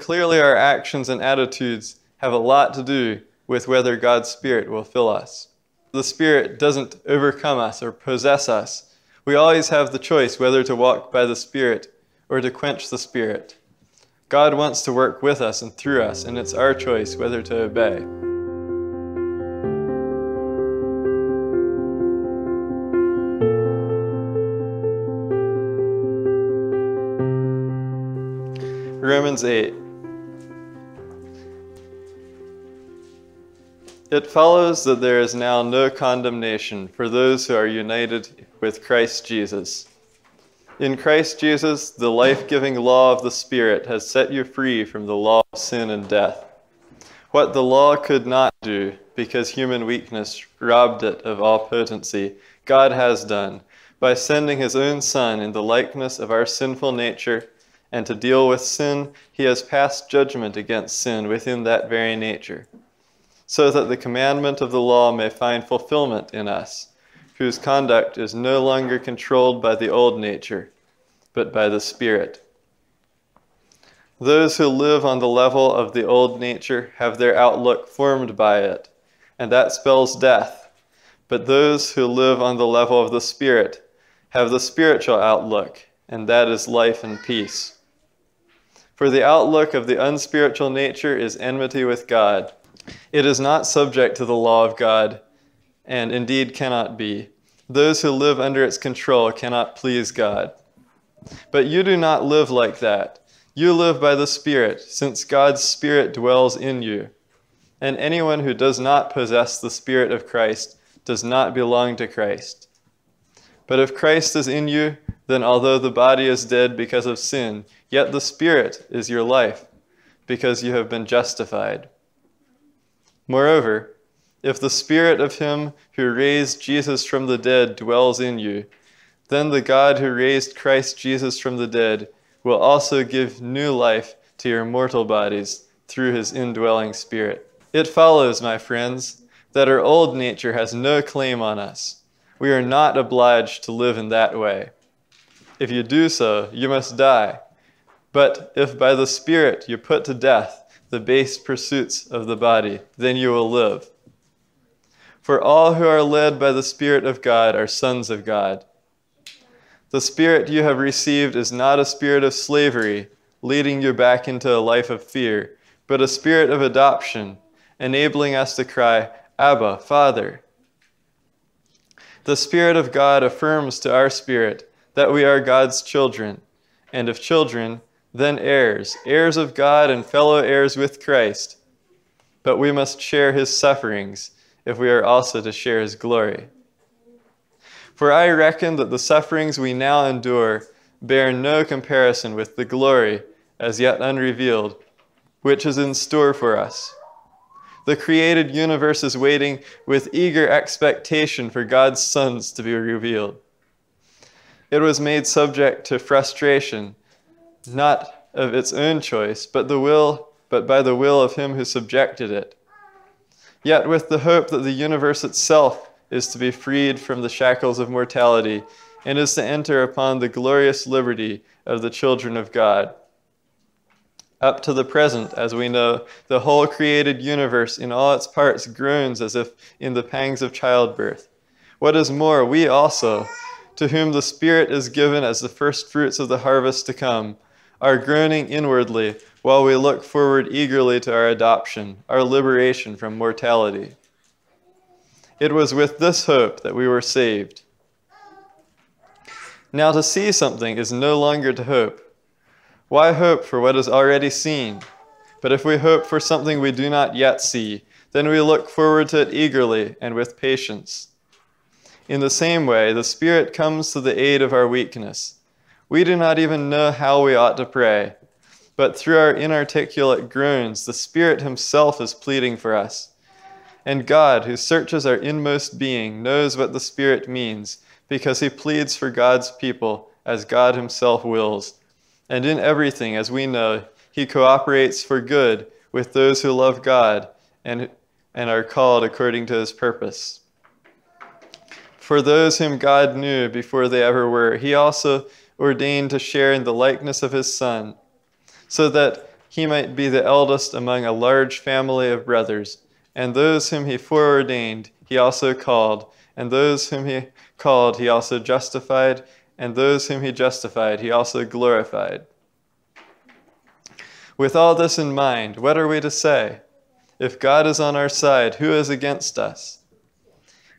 Clearly, our actions and attitudes have a lot to do with whether God's Spirit will fill us. The Spirit doesn't overcome us or possess us. We always have the choice whether to walk by the Spirit or to quench the Spirit. God wants to work with us and through us, and it's our choice whether to obey. Romans 8. It follows that there is now no condemnation for those who are united with Christ Jesus. In Christ Jesus, the life giving law of the Spirit has set you free from the law of sin and death. What the law could not do, because human weakness robbed it of all potency, God has done by sending his own Son in the likeness of our sinful nature and to deal with sin, he has passed judgment against sin within that very nature, so that the commandment of the law may find fulfillment in us, whose conduct is no longer controlled by the old nature, but by the Spirit. Those who live on the level of the old nature have their outlook formed by it, and that spells death. But those who live on the level of the Spirit have the spiritual outlook, and that is life and peace. For the outlook of the unspiritual nature is enmity with God. It is not subject to the law of God, and indeed cannot be. Those who live under its control cannot please God. But you do not live like that. You live by the Spirit, since God's Spirit dwells in you. And anyone who does not possess the Spirit of Christ does not belong to Christ. But if Christ is in you, then although the body is dead because of sin, yet the Spirit is your life, because you have been justified. Moreover, if the Spirit of Him who raised Jesus from the dead dwells in you, then the God who raised Christ Jesus from the dead will also give new life to your mortal bodies through His indwelling Spirit. It follows, my friends, that our old nature has no claim on us we are not obliged to live in that way. If you do so, you must die. But if by the Spirit you put to death the base pursuits of the body, then you will live. For all who are led by the Spirit of God are sons of God. The Spirit you have received is not a spirit of slavery, leading you back into a life of fear, but a spirit of adoption, enabling us to cry, Abba, Father. The Spirit of God affirms to our spirit that we are God's children, and if children, then heirs, heirs of God and fellow heirs with Christ. But we must share his sufferings if we are also to share his glory. For I reckon that the sufferings we now endure bear no comparison with the glory as yet unrevealed, which is in store for us. The created universe is waiting with eager expectation for God's sons to be revealed. It was made subject to frustration, not of its own choice, but the will but by the will of him who subjected it. Yet with the hope that the universe itself is to be freed from the shackles of mortality and is to enter upon the glorious liberty of the children of God. Up to the present, as we know, the whole created universe in all its parts groans as if in the pangs of childbirth. What is more, we also, to whom the Spirit is given as the first fruits of the harvest to come, are groaning inwardly while we look forward eagerly to our adoption, our liberation from mortality. It was with this hope that we were saved. Now, to see something is no longer to hope why hope for what is already seen? But if we hope for something we do not yet see, then we look forward to it eagerly and with patience. In the same way, the Spirit comes to the aid of our weakness. We do not even know how we ought to pray, but through our inarticulate groans, the Spirit Himself is pleading for us. And God, who searches our inmost being, knows what the Spirit means, because He pleads for God's people as God Himself wills. And in everything, as we know, he cooperates for good with those who love God and, and are called according to his purpose. For those whom God knew before they ever were, he also ordained to share in the likeness of his Son, so that he might be the eldest among a large family of brothers. And those whom he foreordained, he also called. And those whom he called, he also justified. And those whom he justified, he also glorified. With all this in mind, what are we to say? If God is on our side, who is against us?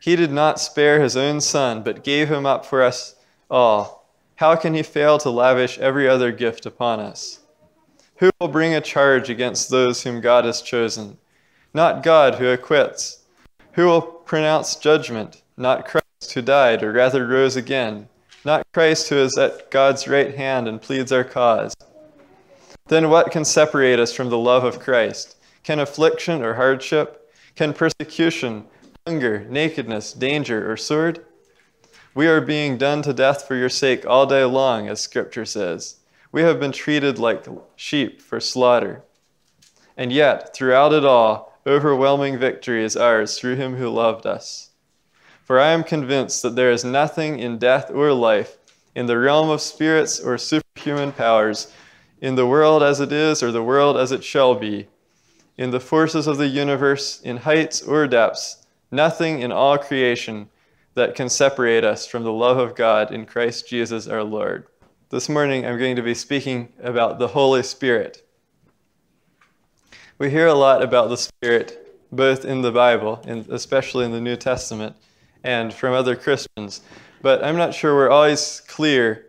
He did not spare his own son, but gave him up for us all. How can he fail to lavish every other gift upon us? Who will bring a charge against those whom God has chosen? Not God who acquits. Who will pronounce judgment? Not Christ who died, or rather rose again. Not Christ who is at God's right hand and pleads our cause. Then what can separate us from the love of Christ? Can affliction or hardship? Can persecution, hunger, nakedness, danger, or sword? We are being done to death for your sake all day long, as Scripture says. We have been treated like sheep for slaughter. And yet, throughout it all, overwhelming victory is ours through him who loved us. For I am convinced that there is nothing in death or life, in the realm of spirits or superhuman powers, in the world as it is or the world as it shall be, in the forces of the universe, in heights or depths, nothing in all creation that can separate us from the love of God in Christ Jesus our Lord. This morning I'm going to be speaking about the Holy Spirit. We hear a lot about the Spirit, both in the Bible, and especially in the New Testament, and from other Christians, but I'm not sure we're always clear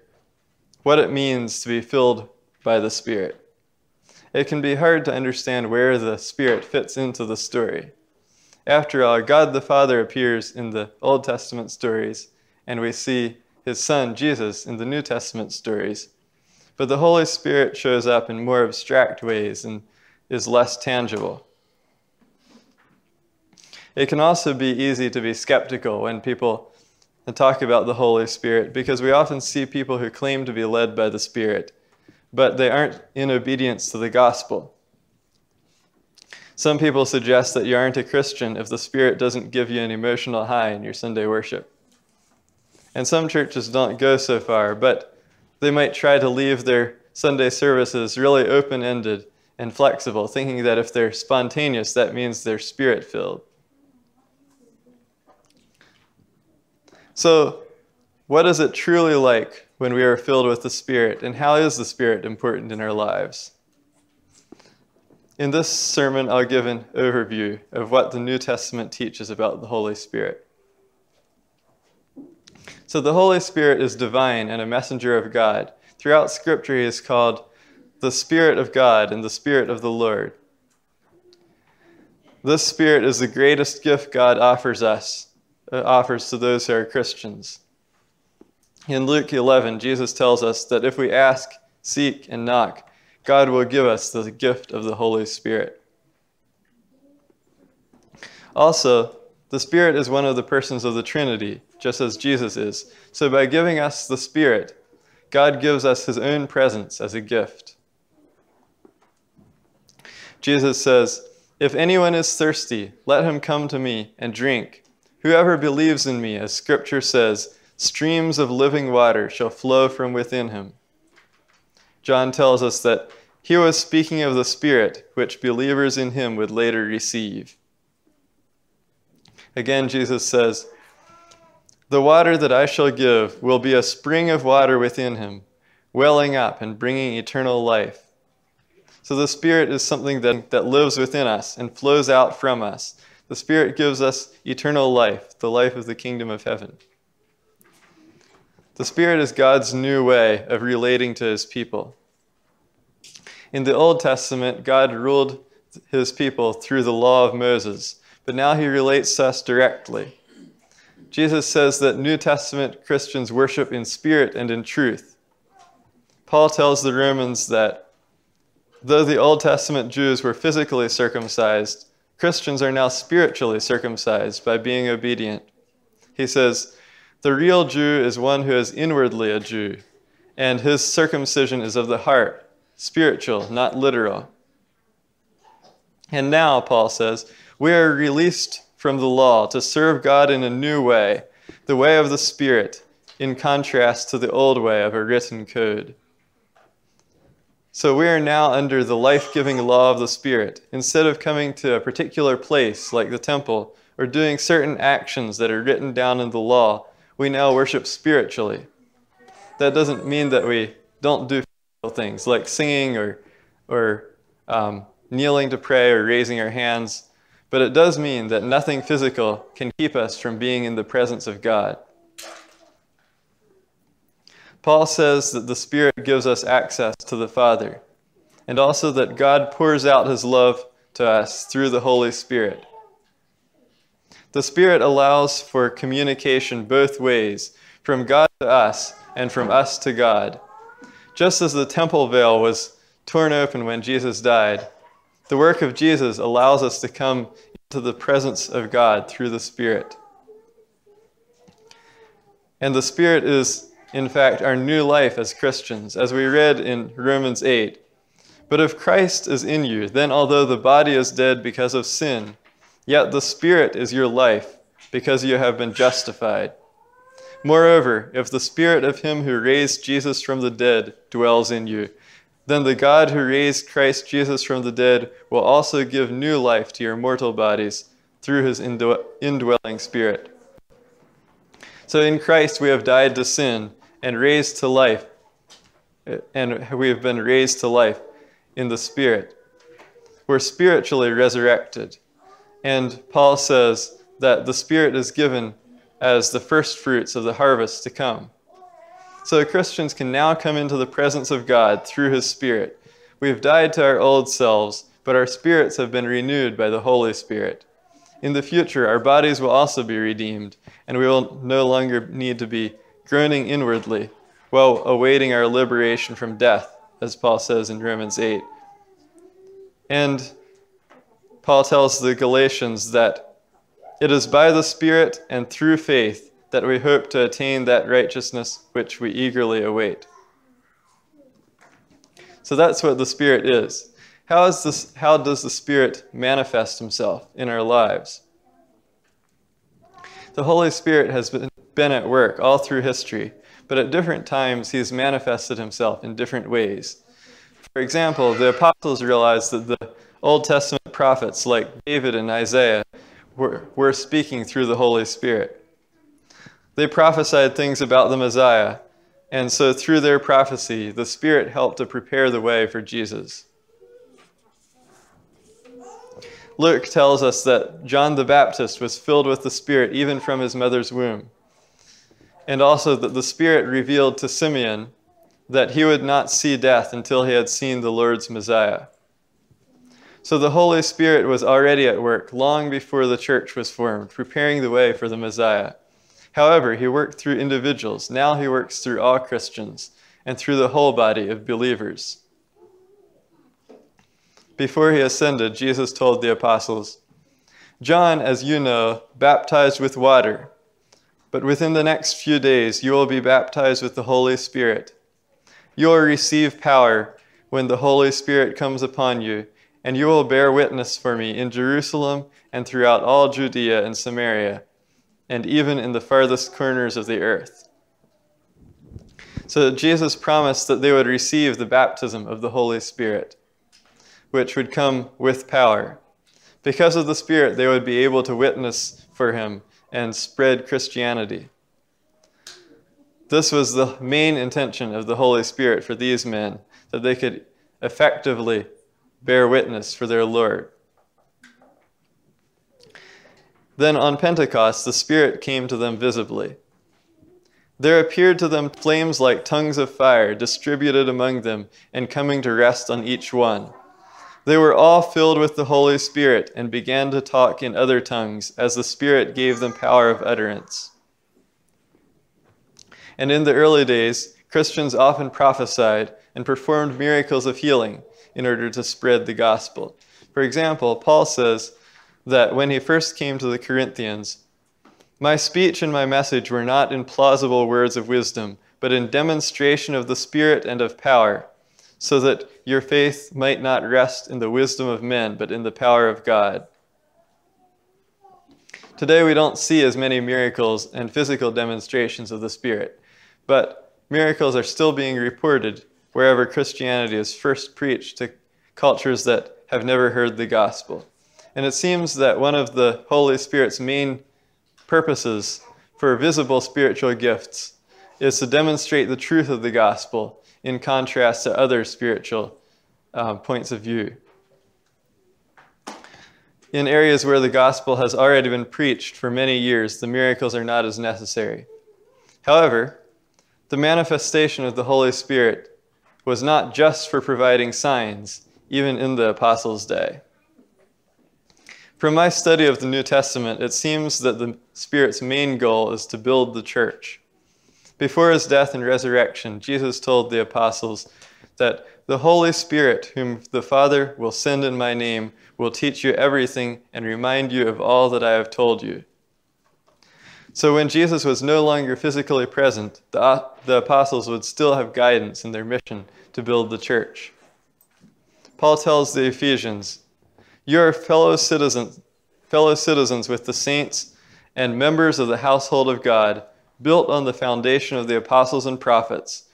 what it means to be filled by the Spirit. It can be hard to understand where the Spirit fits into the story. After all, God the Father appears in the Old Testament stories, and we see his Son, Jesus, in the New Testament stories. But the Holy Spirit shows up in more abstract ways and is less tangible. It can also be easy to be skeptical when people talk about the Holy Spirit because we often see people who claim to be led by the Spirit but they aren't in obedience to the gospel. Some people suggest that you aren't a Christian if the Spirit doesn't give you an emotional high in your Sunday worship. And some churches don't go so far, but they might try to leave their Sunday services really open ended and flexible, thinking that if they're spontaneous, that means they're spirit filled. So, what is it truly like when we are filled with the Spirit, and how is the Spirit important in our lives? In this sermon, I'll give an overview of what the New Testament teaches about the Holy Spirit. So, the Holy Spirit is divine and a messenger of God. Throughout Scripture, he is called the Spirit of God and the Spirit of the Lord. This Spirit is the greatest gift God offers us, uh, offers to those who are Christians. In Luke 11, Jesus tells us that if we ask, seek, and knock, God will give us the gift of the Holy Spirit. Also, the Spirit is one of the persons of the Trinity, just as Jesus is. So by giving us the Spirit, God gives us his own presence as a gift. Jesus says, If anyone is thirsty, let him come to me and drink. Whoever believes in me, as Scripture says, streams of living water shall flow from within him. John tells us that he was speaking of the Spirit, which believers in him would later receive. Again, Jesus says, The water that I shall give will be a spring of water within him, welling up and bringing eternal life. So the Spirit is something that, that lives within us and flows out from us. The Spirit gives us eternal life, the life of the kingdom of heaven. The Spirit is God's new way of relating to his people. In the Old Testament, God ruled his people through the law of Moses, but now he relates to us directly. Jesus says that New Testament Christians worship in spirit and in truth. Paul tells the Romans that though the Old Testament Jews were physically circumcised, Christians are now spiritually circumcised by being obedient. He says, the real Jew is one who is inwardly a Jew, and his circumcision is of the heart, spiritual, not literal. And now, Paul says, we are released from the law to serve God in a new way, the way of the Spirit, in contrast to the old way of a written code. So we are now under the life giving law of the Spirit. Instead of coming to a particular place like the temple or doing certain actions that are written down in the law, we now worship spiritually. That doesn't mean that we don't do things like singing or, or um, kneeling to pray or raising our hands, but it does mean that nothing physical can keep us from being in the presence of God. Paul says that the Spirit gives us access to the Father, and also that God pours out his love to us through the Holy Spirit. The Spirit allows for communication both ways, from God to us and from us to God. Just as the temple veil was torn open when Jesus died, the work of Jesus allows us to come into the presence of God through the Spirit. And the Spirit is in fact, our new life as Christians, as we read in Romans 8. But if Christ is in you, then although the body is dead because of sin, yet the Spirit is your life because you have been justified. Moreover, if the Spirit of Him who raised Jesus from the dead dwells in you, then the God who raised Christ Jesus from the dead will also give new life to your mortal bodies through His indwelling Spirit. So in Christ we have died to sin and raised to life. And we have been raised to life in the Spirit. We're spiritually resurrected. And Paul says that the Spirit is given as the first fruits of the harvest to come. So Christians can now come into the presence of God through His Spirit. We have died to our old selves, but our spirits have been renewed by the Holy Spirit. In the future, our bodies will also be redeemed, and we will no longer need to be groaning inwardly while awaiting our liberation from death, as Paul says in Romans 8. And Paul tells the Galatians that it is by the Spirit and through faith that we hope to attain that righteousness which we eagerly await. So that's what the Spirit is. How, is this, how does the Spirit manifest Himself in our lives? The Holy Spirit has been at work all through history, but at different times he has manifested himself in different ways. For example, the apostles realized that the Old Testament prophets like David and Isaiah were, were speaking through the Holy Spirit. They prophesied things about the Messiah, and so through their prophecy, the Spirit helped to prepare the way for Jesus. Luke tells us that John the Baptist was filled with the Spirit even from his mother's womb and also that the Spirit revealed to Simeon that he would not see death until he had seen the Lord's Messiah. So the Holy Spirit was already at work long before the church was formed, preparing the way for the Messiah. However, he worked through individuals. Now he works through all Christians and through the whole body of believers. Before he ascended, Jesus told the apostles, John, as you know, baptized with water but within the next few days, you will be baptized with the Holy Spirit. You will receive power when the Holy Spirit comes upon you, and you will bear witness for me in Jerusalem and throughout all Judea and Samaria, and even in the farthest corners of the earth. So Jesus promised that they would receive the baptism of the Holy Spirit, which would come with power. Because of the Spirit, they would be able to witness for him and spread Christianity. This was the main intention of the Holy Spirit for these men, that they could effectively bear witness for their Lord. Then on Pentecost, the Spirit came to them visibly. There appeared to them flames like tongues of fire distributed among them and coming to rest on each one. They were all filled with the Holy Spirit and began to talk in other tongues as the Spirit gave them power of utterance. And in the early days, Christians often prophesied and performed miracles of healing in order to spread the gospel. For example, Paul says that when he first came to the Corinthians, my speech and my message were not in plausible words of wisdom, but in demonstration of the Spirit and of power so that your faith might not rest in the wisdom of men, but in the power of God. Today, we don't see as many miracles and physical demonstrations of the Spirit, but miracles are still being reported wherever Christianity is first preached to cultures that have never heard the gospel. And it seems that one of the Holy Spirit's main purposes for visible spiritual gifts is to demonstrate the truth of the gospel in contrast to other spiritual uh, points of view. In areas where the gospel has already been preached for many years, the miracles are not as necessary. However, the manifestation of the Holy Spirit was not just for providing signs, even in the apostles' day. From my study of the New Testament, it seems that the Spirit's main goal is to build the church. Before his death and resurrection, Jesus told the apostles that the Holy Spirit, whom the Father will send in my name, will teach you everything and remind you of all that I have told you. So when Jesus was no longer physically present, the, the apostles would still have guidance in their mission to build the church. Paul tells the Ephesians, You are fellow citizens, fellow citizens with the saints and members of the household of God, built on the foundation of the apostles and prophets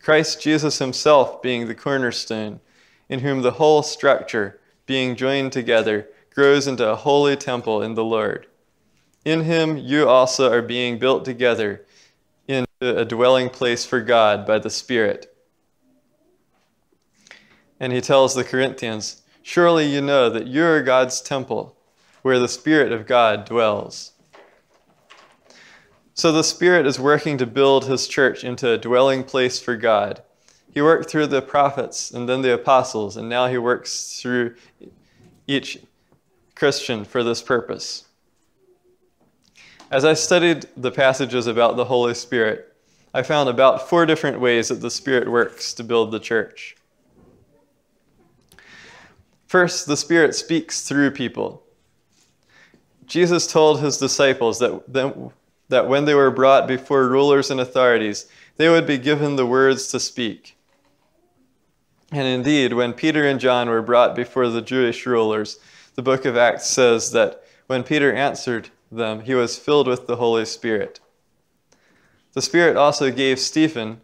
Christ Jesus himself being the cornerstone, in whom the whole structure, being joined together, grows into a holy temple in the Lord. In him you also are being built together into a dwelling place for God by the Spirit. And he tells the Corinthians, Surely you know that you are God's temple, where the Spirit of God dwells. So the Spirit is working to build his church into a dwelling place for God. He worked through the prophets and then the apostles, and now he works through each Christian for this purpose. As I studied the passages about the Holy Spirit, I found about four different ways that the Spirit works to build the church. First, the Spirit speaks through people. Jesus told his disciples that, that when they were brought before rulers and authorities, they would be given the words to speak. And indeed, when Peter and John were brought before the Jewish rulers, the book of Acts says that when Peter answered them, he was filled with the Holy Spirit. The Spirit also gave Stephen,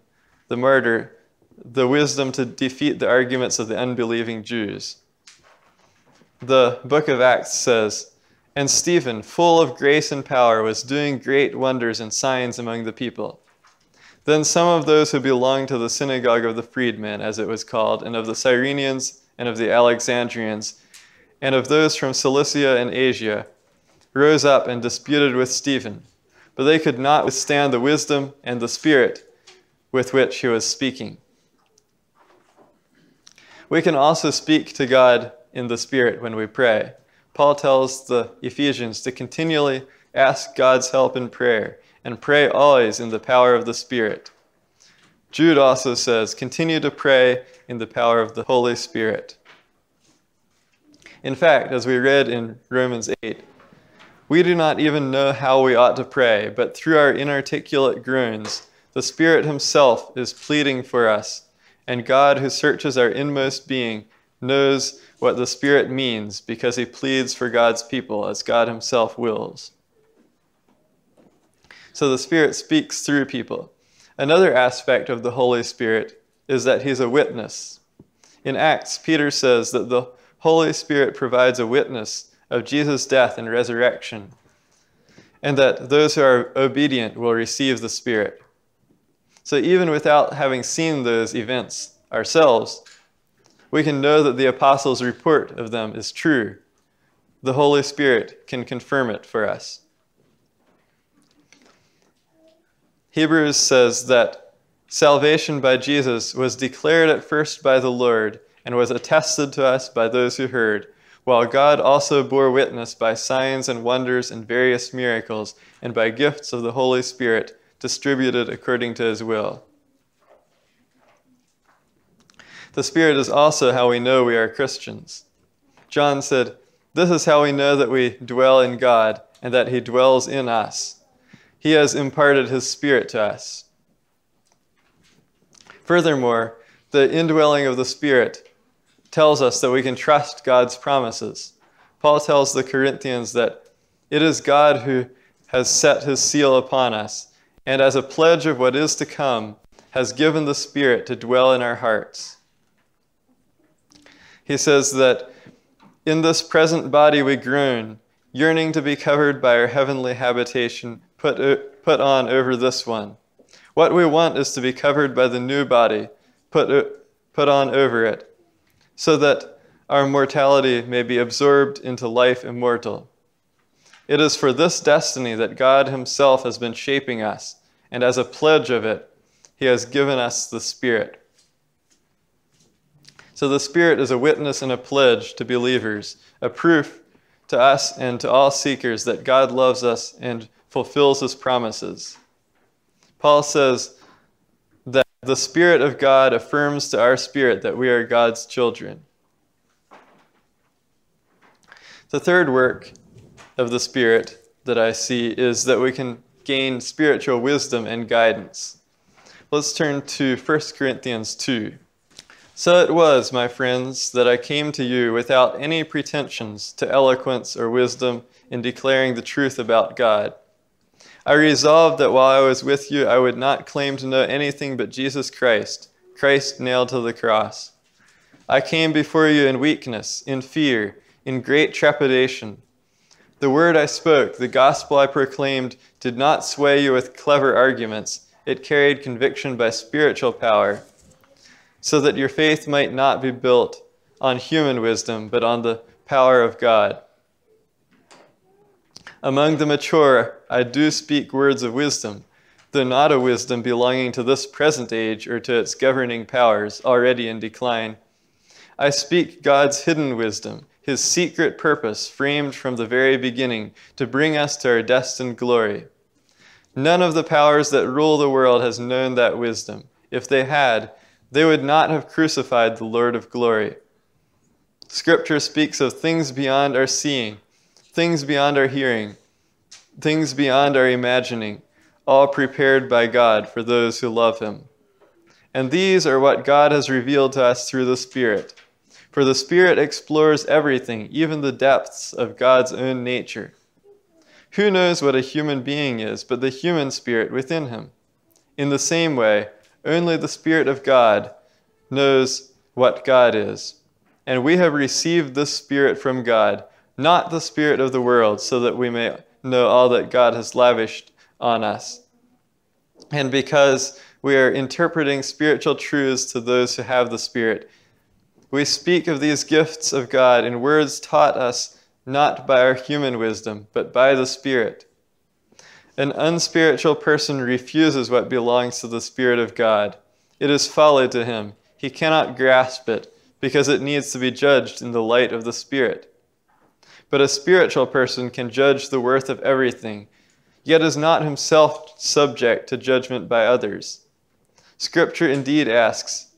the martyr, the wisdom to defeat the arguments of the unbelieving Jews. The book of Acts says, and Stephen, full of grace and power, was doing great wonders and signs among the people. Then some of those who belonged to the synagogue of the freedmen, as it was called, and of the Cyrenians and of the Alexandrians, and of those from Cilicia and Asia, rose up and disputed with Stephen. But they could not withstand the wisdom and the spirit with which he was speaking. We can also speak to God in the Spirit when we pray. Paul tells the Ephesians to continually ask God's help in prayer and pray always in the power of the Spirit. Jude also says, continue to pray in the power of the Holy Spirit. In fact, as we read in Romans 8, we do not even know how we ought to pray, but through our inarticulate groans, the Spirit Himself is pleading for us, and God, who searches our inmost being, knows what the Spirit means because he pleads for God's people as God himself wills. So the Spirit speaks through people. Another aspect of the Holy Spirit is that he's a witness. In Acts, Peter says that the Holy Spirit provides a witness of Jesus' death and resurrection, and that those who are obedient will receive the Spirit. So even without having seen those events ourselves, we can know that the apostles' report of them is true. The Holy Spirit can confirm it for us. Hebrews says that salvation by Jesus was declared at first by the Lord and was attested to us by those who heard, while God also bore witness by signs and wonders and various miracles and by gifts of the Holy Spirit distributed according to his will. The Spirit is also how we know we are Christians. John said, This is how we know that we dwell in God and that He dwells in us. He has imparted His Spirit to us. Furthermore, the indwelling of the Spirit tells us that we can trust God's promises. Paul tells the Corinthians that it is God who has set his seal upon us, and as a pledge of what is to come, has given the Spirit to dwell in our hearts. He says that in this present body we groan, yearning to be covered by our heavenly habitation, put, put on over this one. What we want is to be covered by the new body, put, put on over it, so that our mortality may be absorbed into life immortal. It is for this destiny that God Himself has been shaping us, and as a pledge of it, He has given us the Spirit. So the Spirit is a witness and a pledge to believers, a proof to us and to all seekers that God loves us and fulfills His promises. Paul says the Spirit of God affirms to our spirit that we are God's children. The third work of the Spirit that I see is that we can gain spiritual wisdom and guidance. Let's turn to 1 Corinthians 2. So it was, my friends, that I came to you without any pretensions to eloquence or wisdom in declaring the truth about God. I resolved that while I was with you, I would not claim to know anything but Jesus Christ, Christ nailed to the cross. I came before you in weakness, in fear, in great trepidation. The word I spoke, the gospel I proclaimed, did not sway you with clever arguments. It carried conviction by spiritual power, so that your faith might not be built on human wisdom, but on the power of God. Among the mature, I do speak words of wisdom, though not a wisdom belonging to this present age or to its governing powers, already in decline. I speak God's hidden wisdom, his secret purpose framed from the very beginning to bring us to our destined glory. None of the powers that rule the world has known that wisdom. If they had, they would not have crucified the Lord of glory. Scripture speaks of things beyond our seeing things beyond our hearing, things beyond our imagining, all prepared by God for those who love Him. And these are what God has revealed to us through the Spirit. For the Spirit explores everything, even the depths of God's own nature. Who knows what a human being is but the human spirit within him? In the same way, only the Spirit of God knows what God is. And we have received this Spirit from God not the Spirit of the world, so that we may know all that God has lavished on us. And because we are interpreting spiritual truths to those who have the Spirit, we speak of these gifts of God in words taught us not by our human wisdom, but by the Spirit. An unspiritual person refuses what belongs to the Spirit of God. It is folly to him. He cannot grasp it because it needs to be judged in the light of the Spirit. But a spiritual person can judge the worth of everything, yet is not himself subject to judgment by others. Scripture indeed asks,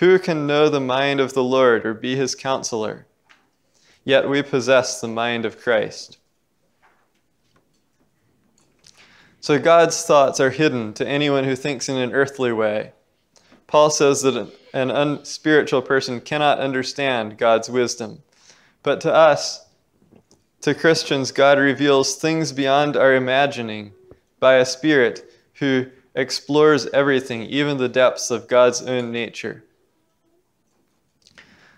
Who can know the mind of the Lord or be his counselor? Yet we possess the mind of Christ. So God's thoughts are hidden to anyone who thinks in an earthly way. Paul says that an unspiritual person cannot understand God's wisdom. But to us, to Christians, God reveals things beyond our imagining by a Spirit who explores everything, even the depths of God's own nature.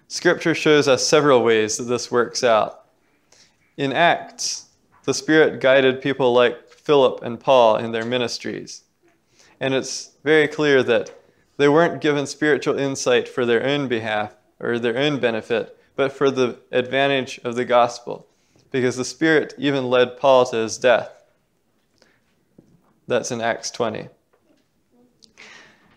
Scripture shows us several ways that this works out. In Acts, the Spirit guided people like Philip and Paul in their ministries. And it's very clear that they weren't given spiritual insight for their own behalf or their own benefit, but for the advantage of the gospel because the Spirit even led Paul to his death. That's in Acts 20.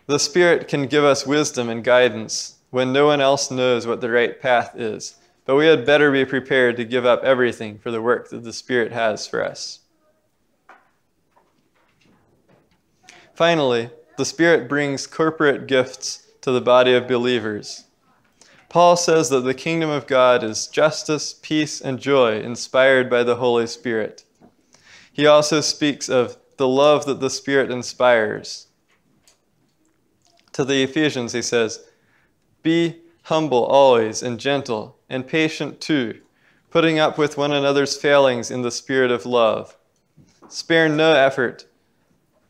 The Spirit can give us wisdom and guidance when no one else knows what the right path is, but we had better be prepared to give up everything for the work that the Spirit has for us. Finally, the Spirit brings corporate gifts to the body of believers Paul says that the kingdom of God is justice, peace, and joy inspired by the Holy Spirit. He also speaks of the love that the Spirit inspires. To the Ephesians, he says, Be humble always and gentle and patient too, putting up with one another's failings in the spirit of love. Spare no effort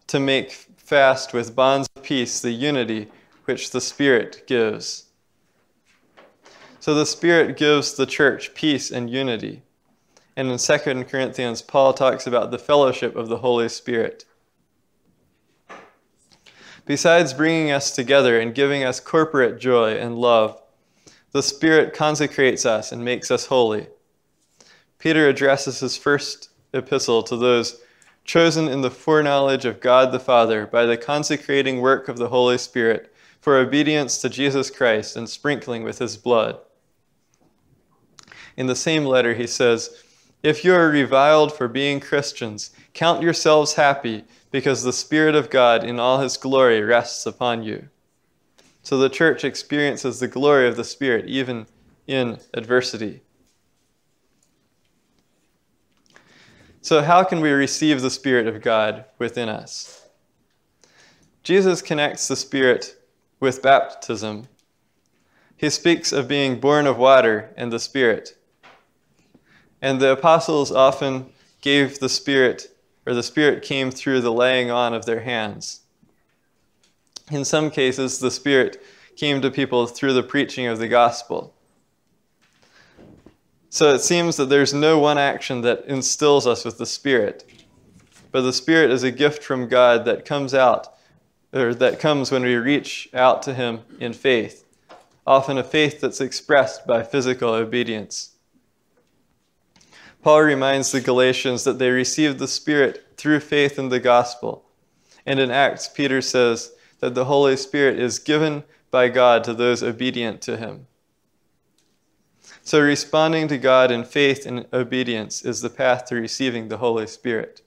to make fast with bonds of peace, the unity which the Spirit gives. So the Spirit gives the church peace and unity. And in 2 Corinthians, Paul talks about the fellowship of the Holy Spirit. Besides bringing us together and giving us corporate joy and love, the Spirit consecrates us and makes us holy. Peter addresses his first epistle to those chosen in the foreknowledge of God the Father by the consecrating work of the Holy Spirit for obedience to Jesus Christ and sprinkling with his blood. In the same letter, he says, If you are reviled for being Christians, count yourselves happy because the Spirit of God in all his glory rests upon you. So the church experiences the glory of the Spirit even in adversity. So, how can we receive the Spirit of God within us? Jesus connects the Spirit with baptism. He speaks of being born of water and the Spirit. And the apostles often gave the Spirit, or the Spirit came through the laying on of their hands. In some cases, the Spirit came to people through the preaching of the gospel. So it seems that there's no one action that instills us with the Spirit, but the Spirit is a gift from God that comes out, or that comes when we reach out to Him in faith, often a faith that's expressed by physical obedience. Paul reminds the Galatians that they received the Spirit through faith in the gospel. And in Acts, Peter says that the Holy Spirit is given by God to those obedient to him. So, responding to God in faith and obedience is the path to receiving the Holy Spirit.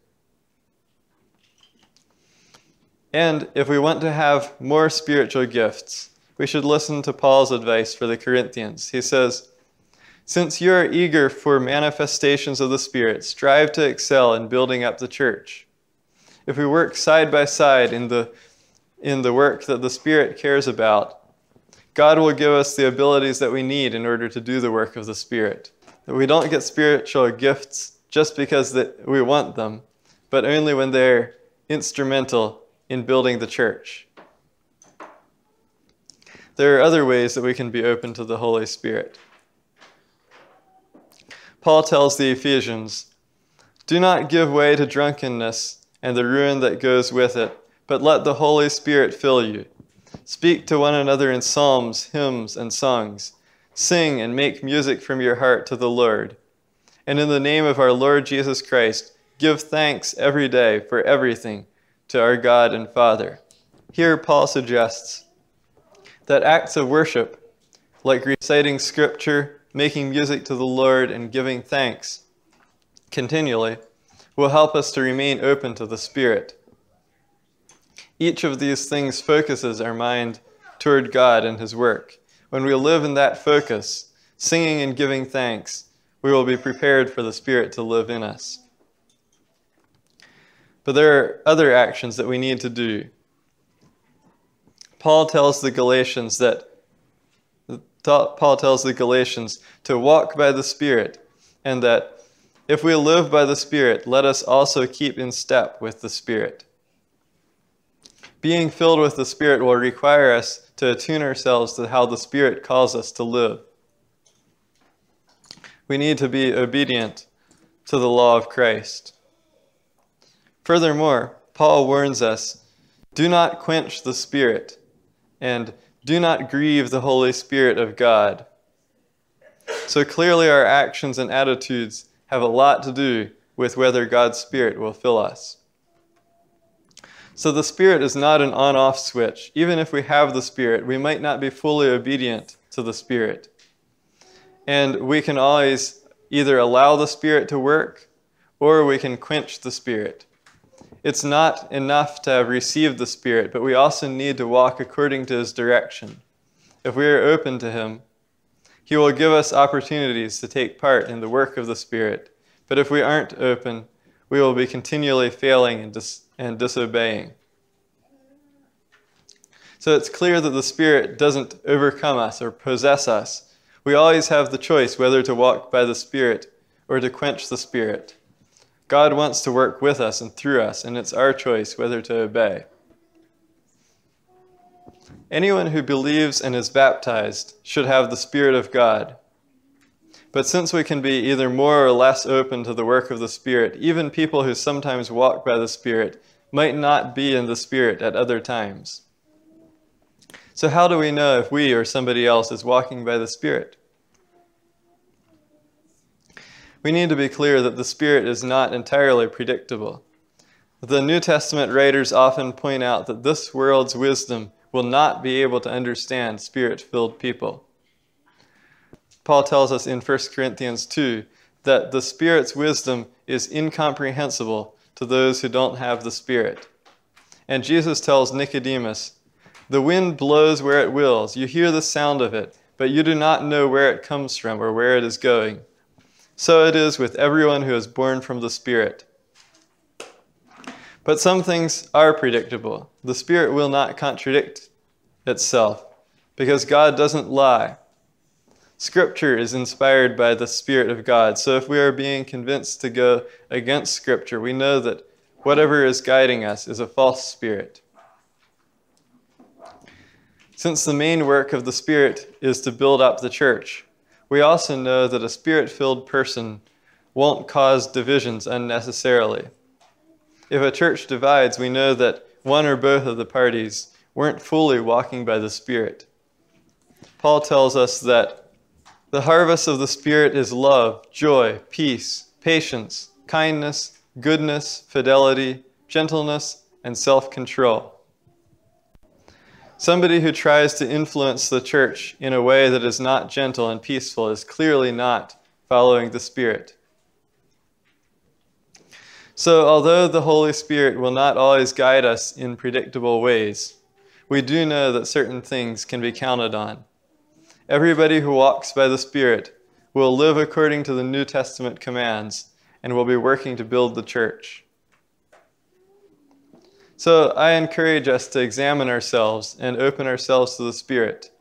And if we want to have more spiritual gifts, we should listen to Paul's advice for the Corinthians. He says, since you are eager for manifestations of the Spirit, strive to excel in building up the church. If we work side by side in the, in the work that the Spirit cares about, God will give us the abilities that we need in order to do the work of the Spirit. That we don't get spiritual gifts just because that we want them, but only when they're instrumental in building the church. There are other ways that we can be open to the Holy Spirit. Paul tells the Ephesians, Do not give way to drunkenness and the ruin that goes with it, but let the Holy Spirit fill you. Speak to one another in psalms, hymns, and songs. Sing and make music from your heart to the Lord. And in the name of our Lord Jesus Christ, give thanks every day for everything to our God and Father. Here, Paul suggests that acts of worship, like reciting scripture, making music to the Lord and giving thanks continually will help us to remain open to the Spirit. Each of these things focuses our mind toward God and His work. When we live in that focus, singing and giving thanks, we will be prepared for the Spirit to live in us. But there are other actions that we need to do. Paul tells the Galatians that Paul tells the Galatians to walk by the Spirit, and that if we live by the Spirit, let us also keep in step with the Spirit. Being filled with the Spirit will require us to attune ourselves to how the Spirit calls us to live. We need to be obedient to the law of Christ. Furthermore, Paul warns us do not quench the Spirit and do not grieve the Holy Spirit of God. So clearly, our actions and attitudes have a lot to do with whether God's Spirit will fill us. So the Spirit is not an on off switch. Even if we have the Spirit, we might not be fully obedient to the Spirit. And we can always either allow the Spirit to work or we can quench the Spirit. It's not enough to have received the Spirit, but we also need to walk according to His direction. If we are open to Him, He will give us opportunities to take part in the work of the Spirit. But if we aren't open, we will be continually failing and, dis- and disobeying. So it's clear that the Spirit doesn't overcome us or possess us. We always have the choice whether to walk by the Spirit or to quench the Spirit. God wants to work with us and through us, and it's our choice whether to obey. Anyone who believes and is baptized should have the Spirit of God. But since we can be either more or less open to the work of the Spirit, even people who sometimes walk by the Spirit might not be in the Spirit at other times. So, how do we know if we or somebody else is walking by the Spirit? We need to be clear that the Spirit is not entirely predictable. The New Testament writers often point out that this world's wisdom will not be able to understand spirit filled people. Paul tells us in 1 Corinthians 2 that the Spirit's wisdom is incomprehensible to those who don't have the Spirit. And Jesus tells Nicodemus, The wind blows where it wills. You hear the sound of it, but you do not know where it comes from or where it is going. So it is with everyone who is born from the Spirit. But some things are predictable. The Spirit will not contradict itself because God doesn't lie. Scripture is inspired by the Spirit of God. So if we are being convinced to go against Scripture, we know that whatever is guiding us is a false spirit. Since the main work of the Spirit is to build up the church, we also know that a spirit filled person won't cause divisions unnecessarily. If a church divides, we know that one or both of the parties weren't fully walking by the Spirit. Paul tells us that the harvest of the Spirit is love, joy, peace, patience, kindness, goodness, fidelity, gentleness, and self control. Somebody who tries to influence the church in a way that is not gentle and peaceful is clearly not following the Spirit. So, although the Holy Spirit will not always guide us in predictable ways, we do know that certain things can be counted on. Everybody who walks by the Spirit will live according to the New Testament commands and will be working to build the church. So, I encourage us to examine ourselves and open ourselves to the Spirit.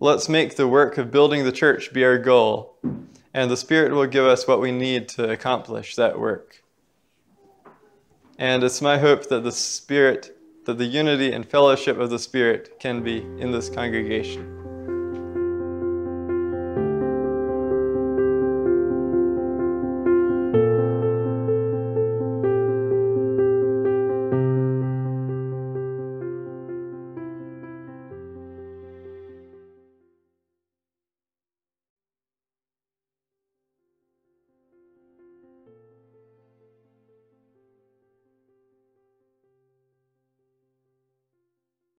Let's make the work of building the church be our goal and the Spirit will give us what we need to accomplish that work. And it's my hope that the Spirit, that the unity and fellowship of the Spirit can be in this congregation.